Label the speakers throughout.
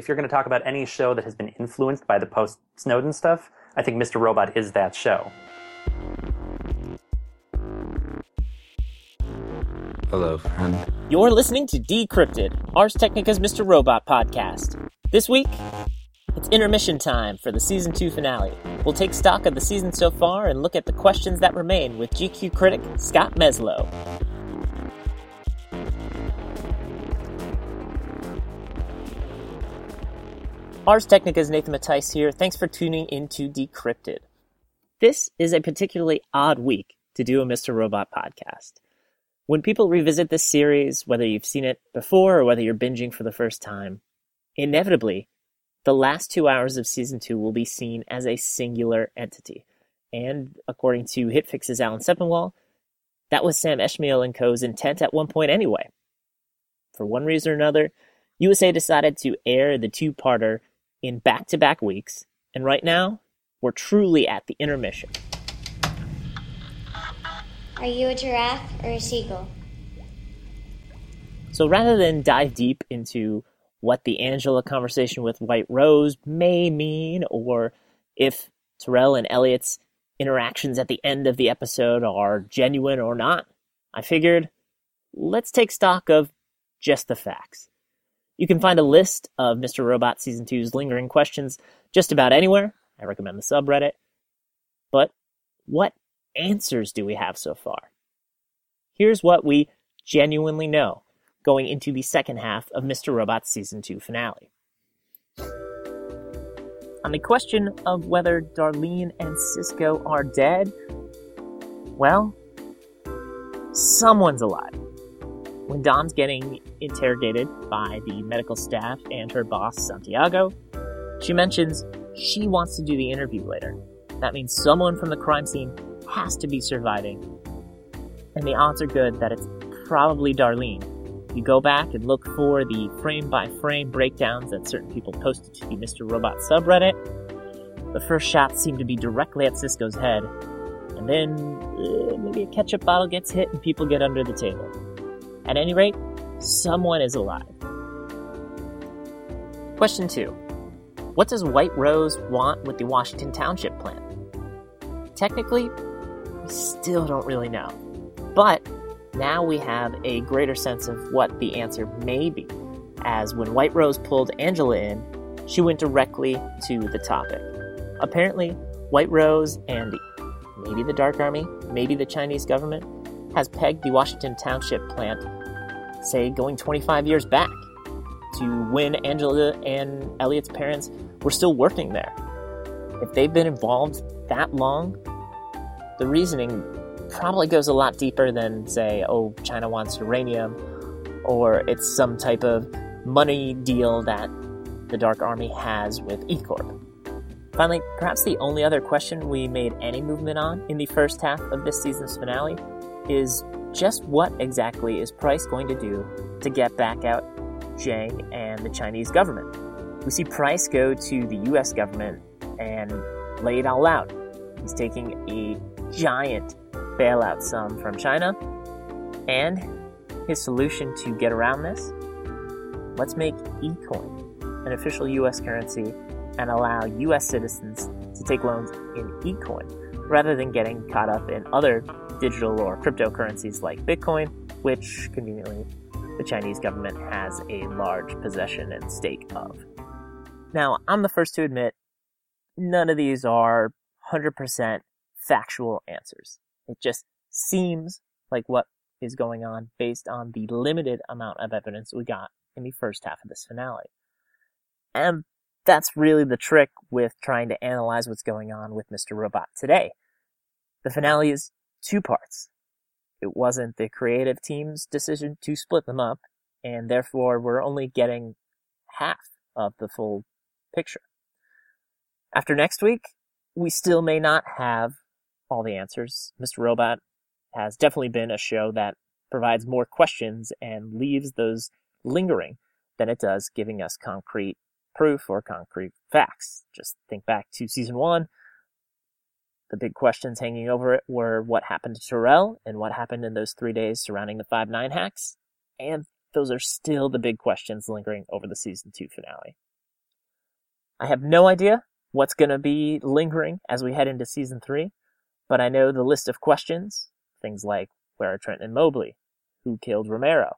Speaker 1: if you're going to talk about any show that has been influenced by the post Snowden stuff, I think Mr. Robot is that show.
Speaker 2: Hello, friend.
Speaker 3: You're listening to Decrypted, Ars Technica's Mr. Robot podcast. This week, it's intermission time for the season 2 finale. We'll take stock of the season so far and look at the questions that remain with GQ critic Scott Meslow. Ars Technica's Nathan Mattise here. Thanks for tuning into Decrypted. This is a particularly odd week to do a Mr. Robot podcast. When people revisit this series, whether you've seen it before or whether you're binging for the first time, inevitably, the last two hours of season two will be seen as a singular entity. And according to HitFix's Alan Sepinwall, that was Sam Esmail and co.'s intent at one point anyway. For one reason or another, USA decided to air the two-parter in back-to-back weeks, and right now, we're truly at the intermission.
Speaker 4: Are you a giraffe or a seagull?
Speaker 3: So rather than dive deep into what the Angela conversation with White Rose may mean, or if Tyrell and Elliot's interactions at the end of the episode are genuine or not, I figured let's take stock of just the facts. You can find a list of Mr. Robot Season 2's lingering questions just about anywhere. I recommend the subreddit. But what answers do we have so far? Here's what we genuinely know going into the second half of Mr. Robot's Season 2 finale. On the question of whether Darlene and Cisco are dead, well, someone's alive. When Dom's getting interrogated by the medical staff and her boss, Santiago, she mentions she wants to do the interview later. That means someone from the crime scene has to be surviving. And the odds are good that it's probably Darlene. You go back and look for the frame by frame breakdowns that certain people posted to the Mr. Robot subreddit. The first shots seem to be directly at Cisco's head, and then uh, maybe a ketchup bottle gets hit and people get under the table. At any rate, someone is alive. Question 2. What does White Rose want with the Washington Township plant? Technically, we still don't really know. But now we have a greater sense of what the answer may be, as when White Rose pulled Angela in, she went directly to the topic. Apparently, White Rose and maybe the Dark Army, maybe the Chinese government, has pegged the Washington Township plant, say, going 25 years back, to when Angela and Elliot's parents were still working there. If they've been involved that long, the reasoning probably goes a lot deeper than, say, oh, China wants uranium, or it's some type of money deal that the Dark Army has with E Corp. Finally, perhaps the only other question we made any movement on in the first half of this season's finale is just what exactly is Price going to do to get back out Zhang and the Chinese government? We see Price go to the US government and lay it all out. He's taking a giant bailout sum from China. And his solution to get around this? Let's make eCoin an official US currency and allow US citizens to take loans in eCoin rather than getting caught up in other digital or cryptocurrencies like Bitcoin, which conveniently the Chinese government has a large possession and stake of. Now, I'm the first to admit none of these are 100% factual answers. It just seems like what is going on based on the limited amount of evidence we got in the first half of this finale. And that's really the trick with trying to analyze what's going on with Mr. Robot today. The finale is two parts. It wasn't the creative team's decision to split them up, and therefore we're only getting half of the full picture. After next week, we still may not have all the answers. Mr. Robot has definitely been a show that provides more questions and leaves those lingering than it does giving us concrete proof or concrete facts. Just think back to season one. The big questions hanging over it were what happened to Tyrell and what happened in those three days surrounding the 5-9 hacks. And those are still the big questions lingering over the season two finale.
Speaker 5: I have no idea what's going to be lingering as we head into season three, but I know the list of questions, things like where are Trent and Mobley? Who killed Romero?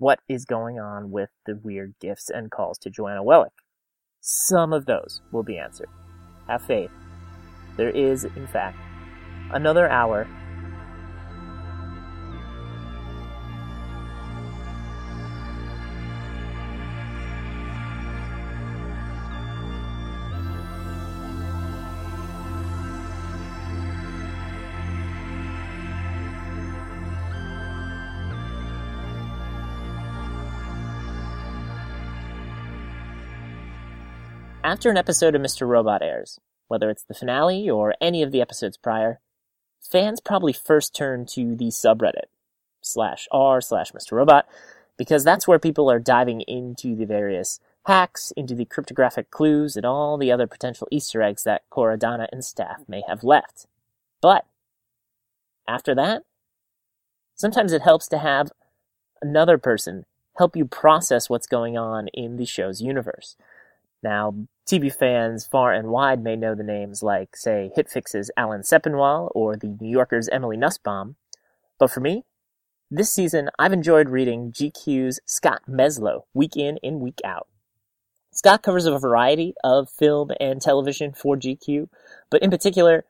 Speaker 5: What is going on with the weird gifts and calls to Joanna Wellick? Some of those will be answered. Have faith. There is, in fact, another hour After an episode of Mr. Robot airs, whether it's the finale or any of the episodes prior, fans probably first turn to the subreddit slash r slash Mr. Robot because that's where people are diving into the various hacks, into the cryptographic clues, and all the other potential Easter eggs that Kor Adana and staff may have left. But after that, sometimes it helps to have another person help you process what's going on in the show's universe. Now, TV fans far and wide may know the names like, say, HitFix's Alan Sepinwall or the New Yorker's Emily Nussbaum, but for me, this season I've enjoyed reading GQ's Scott Meslow week in and week out. Scott covers a variety of film and television for GQ, but in particular,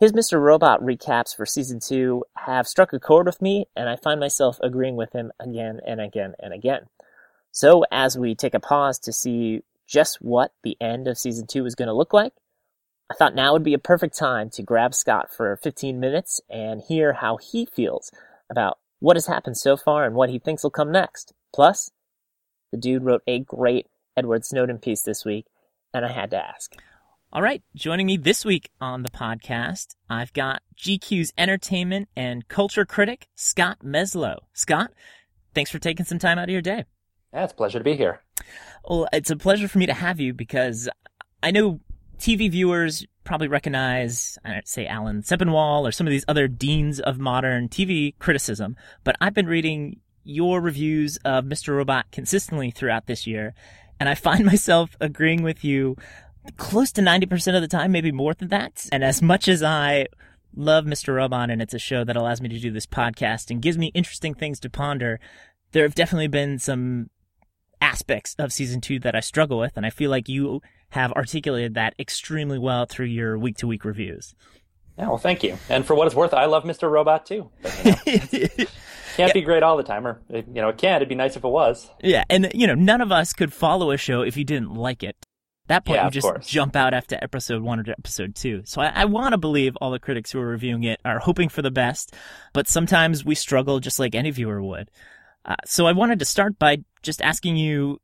Speaker 5: his Mr. Robot recaps for season two have struck a chord with me, and I find myself agreeing with him again and again and again. So, as we take a pause to see just what the end of season two is going to look like, I thought now would be a perfect time to grab Scott for 15 minutes and hear how he feels about what has happened so far and what he thinks will come next. Plus, the dude wrote a great Edward Snowden piece this week, and I had to ask.
Speaker 3: All right, joining me this week on the podcast, I've got GQ's entertainment and culture critic, Scott Meslow. Scott, thanks for taking some time out of your day.
Speaker 1: Yeah, it's a pleasure to be here.
Speaker 3: Well, it's a pleasure for me to have you because I know TV viewers probably recognize, I don't say Alan Sepinwall or some of these other deans of modern TV criticism, but I've been reading your reviews of Mr. Robot consistently throughout this year, and I find myself agreeing with you close to 90% of the time, maybe more than that. And as much as I love Mr. Robot and it's a show that allows me to do this podcast and gives me interesting things to ponder, there have definitely been some aspects of season two that I struggle with, and I feel like you have articulated that extremely well through your week to week reviews.
Speaker 1: Yeah, well, thank you. And for what it's worth, I love Mr. Robot too. But, you know, can't yeah. be great all the time, or you know, it can't. It'd be nice if it was.
Speaker 3: Yeah, and you know, none of us could follow a show if you didn't like it. At that point,
Speaker 1: yeah,
Speaker 3: you just
Speaker 1: course.
Speaker 3: jump out after episode one or episode two. So I, I want to believe all the critics who are reviewing it are hoping for the best, but sometimes we struggle just like any viewer would. Uh, so I wanted to start by just asking you,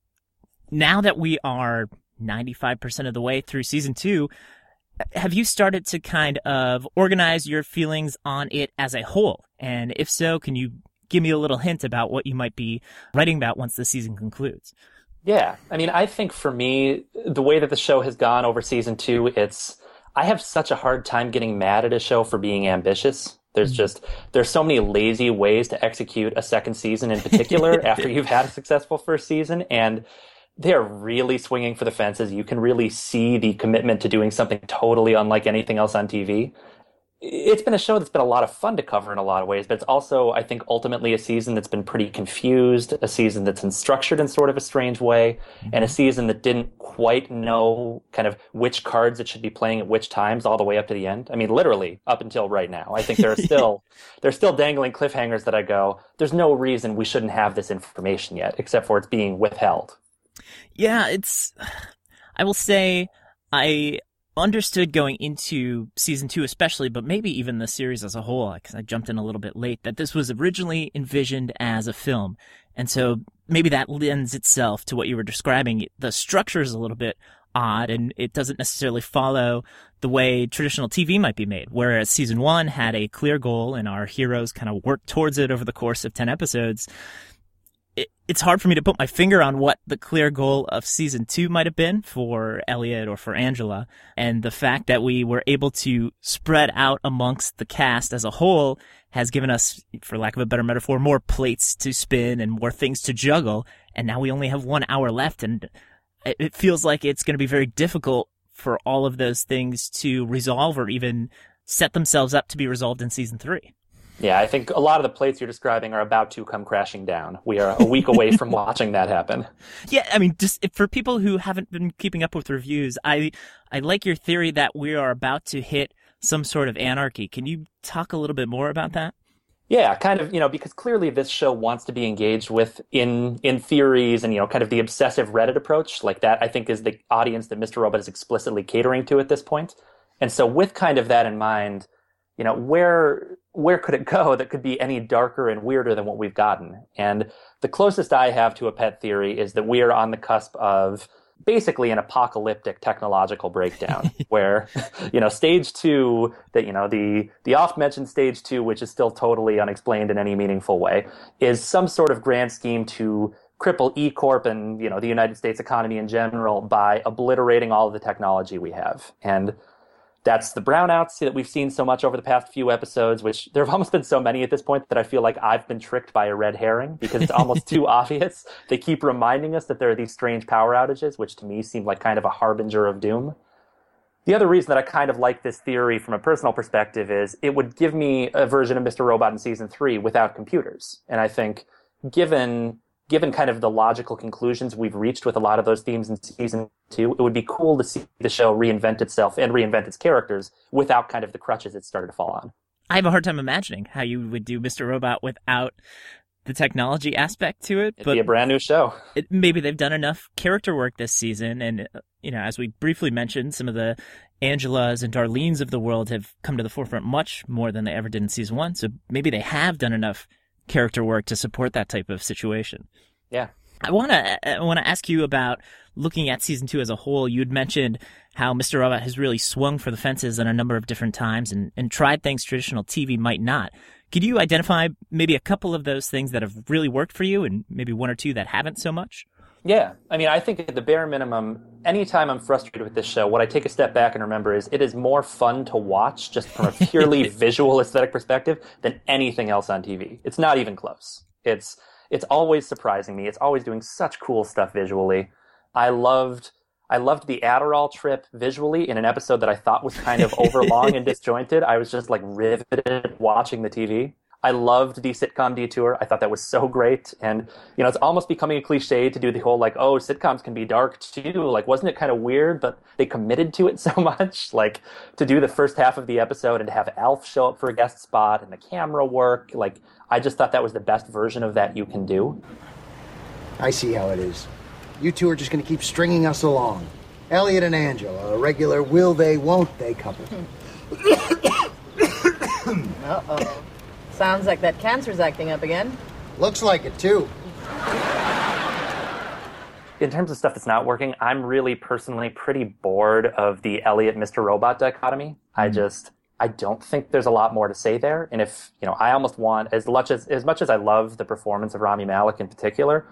Speaker 3: now that we are 95% of the way through season two, have you started to kind of organize your feelings on it as a whole? And if so, can you give me a little hint about what you might be writing about once the season concludes?
Speaker 1: Yeah. I mean, I think for me, the way that the show has gone over season two, it's, I have such a hard time getting mad at a show for being ambitious. There's mm-hmm. just there's so many lazy ways to execute a second season in particular after you've had a successful first season and they're really swinging for the fences. You can really see the commitment to doing something totally unlike anything else on TV. It's been a show that's been a lot of fun to cover in a lot of ways, but it's also, I think, ultimately a season that's been pretty confused, a season that's been structured in sort of a strange way, mm-hmm. and a season that didn't quite know kind of which cards it should be playing at which times all the way up to the end. I mean, literally up until right now. I think there are still there's still dangling cliffhangers that I go, there's no reason we shouldn't have this information yet, except for it's being withheld.
Speaker 3: Yeah, it's. I will say, I understood going into season two, especially, but maybe even the series as a whole, because I jumped in a little bit late, that this was originally envisioned as a film. And so maybe that lends itself to what you were describing. The structure is a little bit odd and it doesn't necessarily follow the way traditional TV might be made. Whereas season one had a clear goal and our heroes kind of worked towards it over the course of 10 episodes it's hard for me to put my finger on what the clear goal of season two might have been for Elliot or for Angela. And the fact that we were able to spread out amongst the cast as a whole has given us, for lack of a better metaphor, more plates to spin and more things to juggle. And now we only have one hour left. And it feels like it's going to be very difficult for all of those things to resolve or even set themselves up to be resolved in season three.
Speaker 1: Yeah, I think a lot of the plates you're describing are about to come crashing down. We are a week away from watching that happen.
Speaker 3: Yeah, I mean, just for people who haven't been keeping up with reviews, I I like your theory that we are about to hit some sort of anarchy. Can you talk a little bit more about that?
Speaker 1: Yeah, kind of, you know, because clearly this show wants to be engaged with in in theories and you know, kind of the obsessive Reddit approach. Like that I think is the audience that Mr. Robot is explicitly catering to at this point. And so with kind of that in mind, you know, where where could it go that could be any darker and weirder than what we've gotten? And the closest I have to a pet theory is that we are on the cusp of basically an apocalyptic technological breakdown where you know stage two that you know the the oft mentioned stage two which is still totally unexplained in any meaningful way is some sort of grand scheme to cripple e corp and you know the united states economy in general by obliterating all of the technology we have and that's the brownouts that we've seen so much over the past few episodes, which there have almost been so many at this point that I feel like I've been tricked by a red herring because it's almost too obvious. They keep reminding us that there are these strange power outages, which to me seem like kind of a harbinger of doom. The other reason that I kind of like this theory from a personal perspective is it would give me a version of Mr. Robot in season three without computers. And I think given given kind of the logical conclusions we've reached with a lot of those themes in season two, it would be cool to see the show reinvent itself and reinvent its characters without kind of the crutches it started to fall on.
Speaker 3: I have a hard time imagining how you would do Mr. Robot without the technology aspect to it.
Speaker 1: It'd
Speaker 3: but
Speaker 1: be a brand new show.
Speaker 3: It, maybe they've done enough character work this season, and you know, as we briefly mentioned, some of the Angelas and Darlene's of the world have come to the forefront much more than they ever did in season one. So maybe they have done enough character work to support that type of situation.
Speaker 1: Yeah.
Speaker 3: I want to I want to ask you about looking at season 2 as a whole. You'd mentioned how Mr. Robot has really swung for the fences on a number of different times and, and tried things traditional TV might not. Could you identify maybe a couple of those things that have really worked for you and maybe one or two that haven't so much?
Speaker 1: Yeah. I mean, I think at the bare minimum, anytime I'm frustrated with this show, what I take a step back and remember is it is more fun to watch just from a purely visual aesthetic perspective than anything else on TV. It's not even close. It's it's always surprising me. It's always doing such cool stuff visually. I loved I loved the Adderall trip visually in an episode that I thought was kind of overlong and disjointed. I was just like riveted watching the TV. I loved the sitcom detour. I thought that was so great. And, you know, it's almost becoming a cliche to do the whole like, oh, sitcoms can be dark too. Like, wasn't it kind of weird? But they committed to it so much. Like, to do the first half of the episode and to have Alf show up for a guest spot and the camera work. Like, I just thought that was the best version of that you can do.
Speaker 6: I see how it is. You two are just going to keep stringing us along. Elliot and Angela, a regular will they, won't they couple.
Speaker 7: uh oh. Sounds like that cancer's acting up again.
Speaker 6: Looks like it, too.
Speaker 1: In terms of stuff that's not working, I'm really personally pretty bored of the Elliot Mr. Robot dichotomy. I hmm. just I don't think there's a lot more to say there. And if you know, I almost want as much as as much as I love the performance of Rami Malek in particular,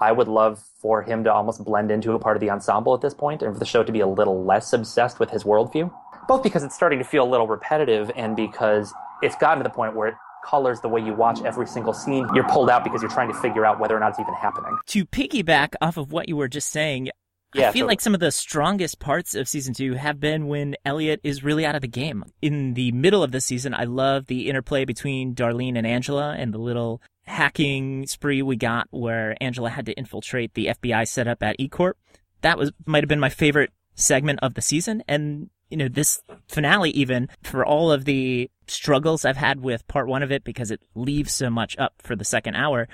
Speaker 1: I would love for him to almost blend into a part of the ensemble at this point, and for the show to be a little less obsessed with his worldview. Both because it's starting to feel a little repetitive, and because it's gotten to the point where it colors the way you watch every single scene. You're pulled out because you're trying to figure out whether or not it's even happening.
Speaker 3: To piggyback off of what you were just saying, yeah, I feel totally. like some of the strongest parts of season two have been when Elliot is really out of the game. In the middle of the season, I love the interplay between Darlene and Angela and the little hacking spree we got where Angela had to infiltrate the FBI setup at eCorp. That was might have been my favorite segment of the season. And you know, this finale, even for all of the struggles I've had with part one of it because it leaves so much up for the second hour,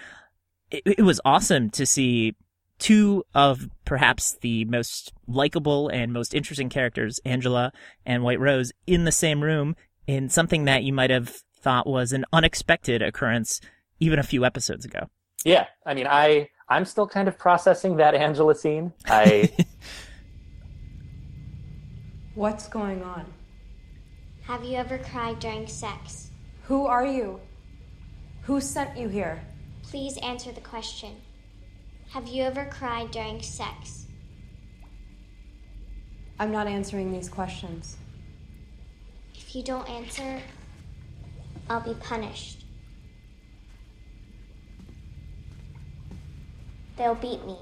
Speaker 3: it, it was awesome to see two of perhaps the most likable and most interesting characters, Angela and White Rose, in the same room in something that you might have thought was an unexpected occurrence even a few episodes ago.
Speaker 1: Yeah, I mean, I I'm still kind of processing that Angela scene. I
Speaker 8: What's going on?
Speaker 4: Have you ever cried during sex?
Speaker 8: Who are you? Who sent you here?
Speaker 4: Please answer the question. Have you ever cried during sex?
Speaker 8: I'm not answering these questions.
Speaker 4: If you don't answer, I'll be punished. They'll beat me.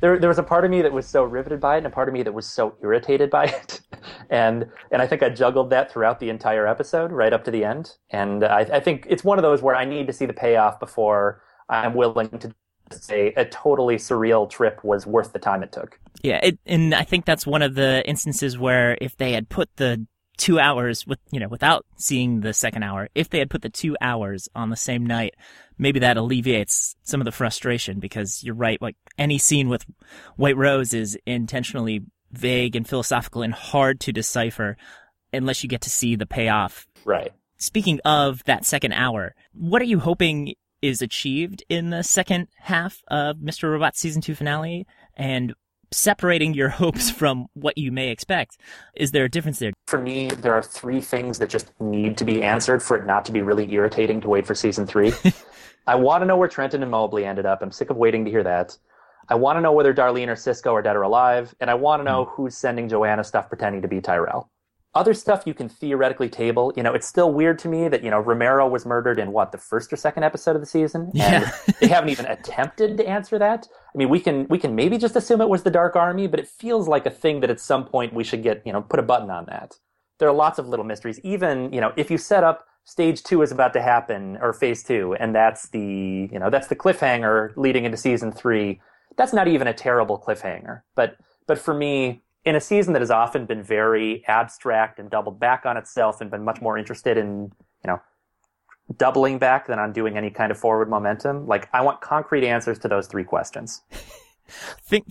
Speaker 1: There there was a part of me that was so riveted by it and a part of me that was so irritated by it. And and i think i juggled that throughout the entire episode right up to the end. And i, I think it's one of those where i need to see the payoff before i'm willing to say a totally surreal trip was worth the time it took.
Speaker 3: Yeah, it, and I think that's one of the instances where if they had put the two hours with, you know, without seeing the second hour, if they had put the two hours on the same night, maybe that alleviates some of the frustration because you're right. Like any scene with White Rose is intentionally vague and philosophical and hard to decipher unless you get to see the payoff
Speaker 1: right
Speaker 3: Speaking of that second hour, what are you hoping is achieved in the second half of Mr. Robot season two finale? And separating your hopes from what you may expect, is there a difference there?
Speaker 1: for me, there are three things that just need to be answered for it not to be really irritating to wait for season three. I want to know where Trenton and Mobley ended up. I'm sick of waiting to hear that. I want to know whether Darlene or Cisco are dead or alive, and I want to know hmm. who's sending Joanna stuff pretending to be Tyrell. Other stuff you can theoretically table. You know, it's still weird to me that, you know, Romero was murdered in what, the first or second episode of the season?
Speaker 3: Yeah.
Speaker 1: And they haven't even attempted to answer that. I mean, we can we can maybe just assume it was the Dark Army, but it feels like a thing that at some point we should get, you know, put a button on that. There are lots of little mysteries. Even, you know, if you set up stage two is about to happen or phase two, and that's the you know, that's the cliffhanger leading into season three, that's not even a terrible cliffhanger. But but for me, in a season that has often been very abstract and doubled back on itself and been much more interested in, you know, doubling back than on doing any kind of forward momentum, like I want concrete answers to those three questions.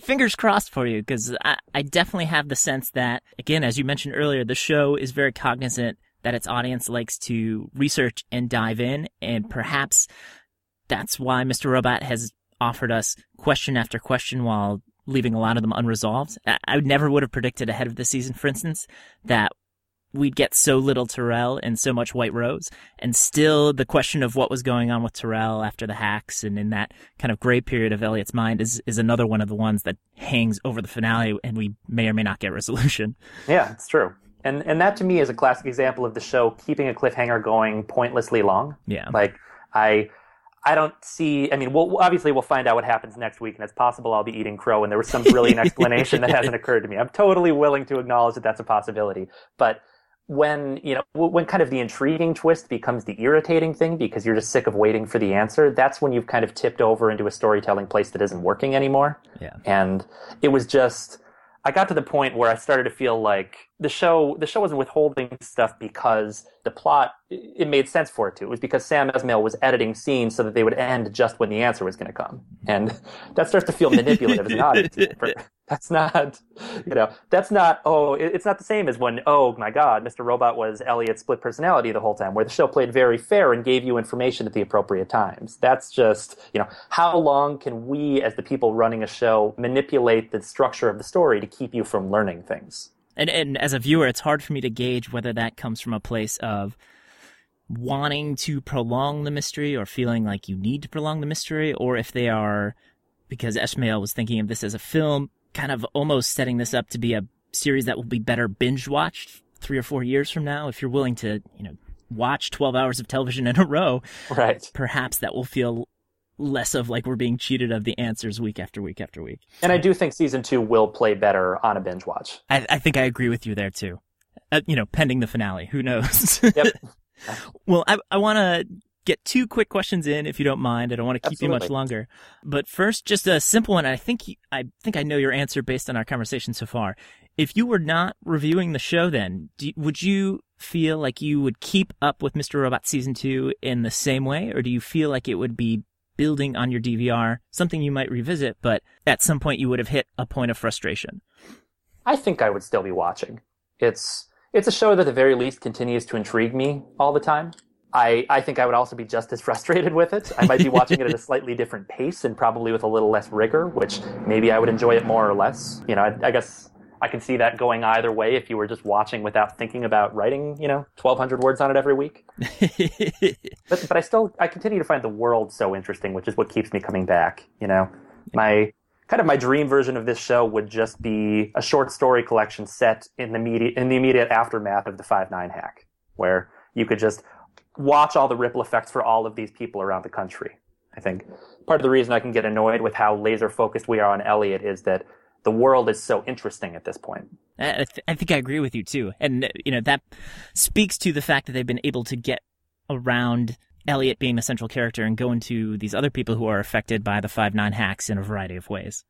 Speaker 3: Fingers crossed for you, because I, I definitely have the sense that, again, as you mentioned earlier, the show is very cognizant that its audience likes to research and dive in, and perhaps that's why Mr. Robot has offered us question after question while leaving a lot of them unresolved. I, never would have predicted ahead of the season, for instance, that we'd get so little Tyrell and so much White Rose, and still the question of what was going on with Tyrell after the hacks and in that kind of gray period of Elliot's mind is is another one of the ones that hangs over the finale, and we may or may not get resolution.
Speaker 1: Yeah, it's true. And and that to me is a classic example of the show keeping a cliffhanger going pointlessly long.
Speaker 3: Yeah.
Speaker 1: Like I I don't see I mean we'll obviously we'll find out what happens next week and it's possible I'll be eating crow and there was some brilliant explanation that hasn't occurred to me. I'm totally willing to acknowledge that that's a possibility. But when you know when kind of the intriguing twist becomes the irritating thing because you're just sick of waiting for the answer that's when you've kind of tipped over into a storytelling place that isn't working anymore
Speaker 3: Yeah.
Speaker 1: and it was just i got to the point where i started to feel like the show the show wasn't withholding stuff because the plot it made sense for it to. It was because sam esmail was editing scenes so that they would end just when the answer was going to come. And that starts to feel manipulative as an audience that's not you know that's not oh it's not the same as when oh my god mr robot was elliot's split personality the whole time where the show played very fair and gave you information at the appropriate times. That's just you know how long can we as the people running a show manipulate the structure of the story to keep you from learning things
Speaker 3: And and as a viewer, it's hard for me to gauge whether that comes from a place of wanting to prolong the mystery or feeling like you need to prolong the mystery, or if they are because Esmail was thinking of this as a film, kind of almost setting this up to be a series that will be better binge watched three or four years from now. If you're willing to, you know, watch twelve hours of television in a row,
Speaker 1: right
Speaker 3: perhaps that will feel less of like we're being cheated of the answers week after week after week.
Speaker 1: and i do think season two will play better on a binge watch
Speaker 3: I, I think I agree with you there too. Uh, you know, pending the finale, who knows?
Speaker 1: yep
Speaker 3: well, I I want to get two quick questions in, if you don't mind. I don't want to keep you much longer. But first, just a simple one. I think you, I think I know your answer based on our conversation so far. If you were not reviewing the show, then do, would you feel like you would keep up with Mr. Robot season two in the same way, or do you feel like it would be building on your DVR, something you might revisit, but at some point you would have hit a point of frustration?
Speaker 1: I think I would still be watching. It's it's a show that at the very least continues to intrigue me all the time. I, I think I would also be just as frustrated with it. I might be watching it at a slightly different pace and probably with a little less rigor, which maybe I would enjoy it more or less. You know, I, I guess I can see that going either way if you were just watching without thinking about writing, you know, 1,200 words on it every week. But, but I still, I continue to find the world so interesting, which is what keeps me coming back, you know? My, kind of my dream version of this show would just be a short story collection set in the immediate in the immediate aftermath of the five nine hack, where you could just watch all the ripple effects for all of these people around the country. I think part of the reason I can get annoyed with how laser focused we are on Elliot is that the world is so interesting at this point.
Speaker 3: I, th- I think I agree with you too, and you know that speaks to the fact that they've been able to get around Elliot being the central character and go into these other people who are affected by the five nine hacks in a variety of ways.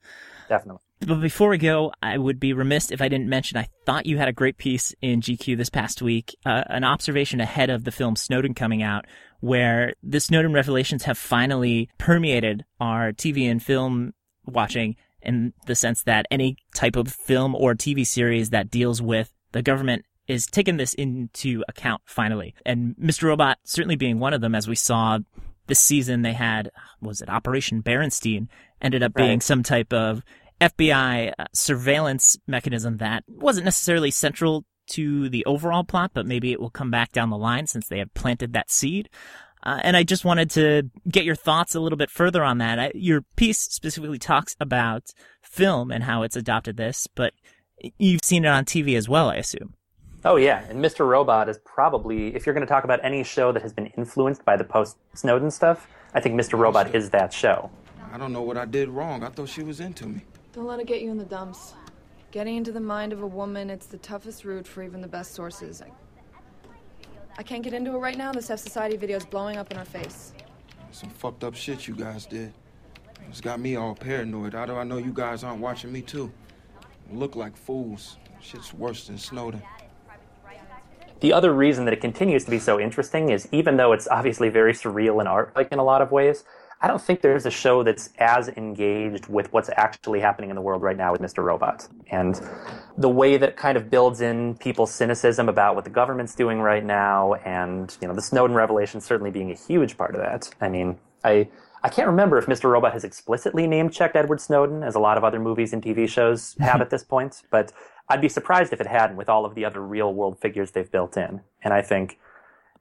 Speaker 1: Definitely.
Speaker 3: But before we go, I would be remiss if I didn't mention I thought you had a great piece in GQ this past week, uh, an observation ahead of the film Snowden coming out, where the Snowden revelations have finally permeated our TV and film watching in the sense that any type of film or TV series that deals with the government is taking this into account finally. And Mr. Robot certainly being one of them, as we saw this season, they had, was it Operation Berenstain, ended up being
Speaker 1: Right.
Speaker 3: some type of FBI uh, surveillance mechanism that wasn't necessarily central to the overall plot, but maybe it will come back down the line since they have planted that seed. Uh, and I just wanted to get your thoughts a little bit further on that. I, your piece specifically talks about film and how it's adopted this, but you've seen it on TV as well, I assume.
Speaker 1: Oh yeah, and Mr. Robot is probably if you're going to talk about any show that has been influenced by the post Snowden stuff, I think Mr. Robot is that show.
Speaker 9: I don't know what I did wrong. I thought she was into me.
Speaker 8: Don't let it get you in the dumps. Getting into the mind of a woman, it's the toughest route for even the best sources. I, I can't get into it right now. This F Society video is blowing up in our face.
Speaker 9: Some fucked up shit you guys did. It's got me all paranoid. How do I know you guys aren't watching me too? Look like fools. Shit's worse than Snowden.
Speaker 1: The other reason that it continues to be so interesting is even though it's obviously very surreal and art like in a lot of ways, I don't think there's a show that's as engaged with what's actually happening in the world right now with Mr. Robot. And the way that kind of builds in people's cynicism about what the government's doing right now and, you know, the Snowden revelation certainly being a huge part of that. I mean, I I can't remember if Mr. Robot has explicitly name checked Edward Snowden, as a lot of other movies and TV shows have at this point, but I'd be surprised if it hadn't with all of the other real world figures they've built in. And I think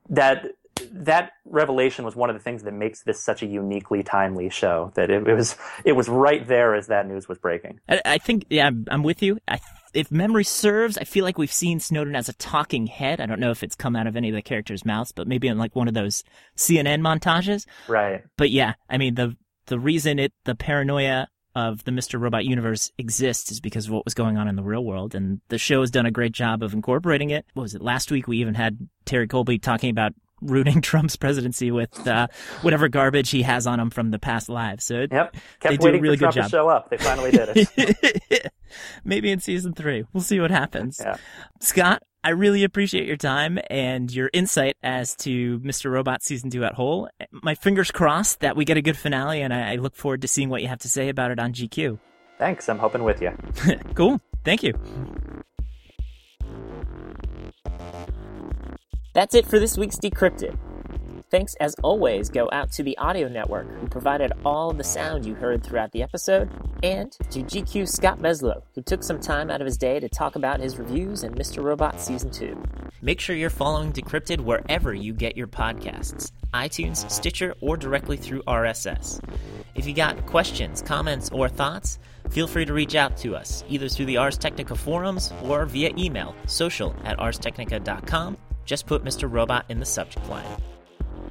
Speaker 1: that that revelation was one of the things that makes this such a uniquely timely show. That it, it was it was right there as that news was breaking.
Speaker 3: I, I think, yeah, I'm, I'm with you. I, if memory serves, I feel like we've seen Snowden as a talking head. I don't know if it's come out of any of the characters' mouths, but maybe in like one of those CNN montages.
Speaker 1: Right.
Speaker 3: But yeah, I mean the the reason it the paranoia of the Mr. Robot universe exists is because of what was going on in the real world, and the show has done a great job of incorporating it. What was it last week? We even had Terry Colby talking about rooting Trump's presidency with uh, whatever garbage he has on him from the past lives. So it,
Speaker 1: Yep.
Speaker 3: they
Speaker 1: Kept
Speaker 3: do a really
Speaker 1: for
Speaker 3: good
Speaker 1: Trump to
Speaker 3: job.
Speaker 1: show up. They finally did it.
Speaker 3: Maybe in season three. We'll see what happens.
Speaker 1: Yeah.
Speaker 3: Scott, I really appreciate your time and your insight as to Mr. Robot season two at whole. My fingers crossed that we get a good finale, and I look forward to seeing what you have to say about it on GQ.
Speaker 1: Thanks. I'm hoping with you.
Speaker 3: Cool. Thank you.
Speaker 5: That's it for this week's Decrypted. Thanks as always go out to the Audio Network, who provided all the sound you heard throughout the episode, and to GQ Scott Meslow, who took some time out of his day to talk about his reviews and Mr. Robot Season 2.
Speaker 3: Make sure you're following Decrypted wherever you get your podcasts iTunes, Stitcher, or directly through RSS. If you got questions, comments, or thoughts, feel free to reach out to us either through the Ars Technica forums or via email social at arstechnica.com. Just put Mr. Robot in the subject line.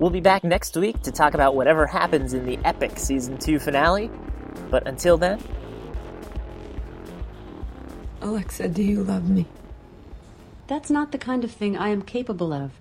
Speaker 5: We'll be back next week to talk about whatever happens in the epic Season 2 finale. But until then,
Speaker 10: Alexa, do you love me?
Speaker 11: That's not the kind of thing I am capable of.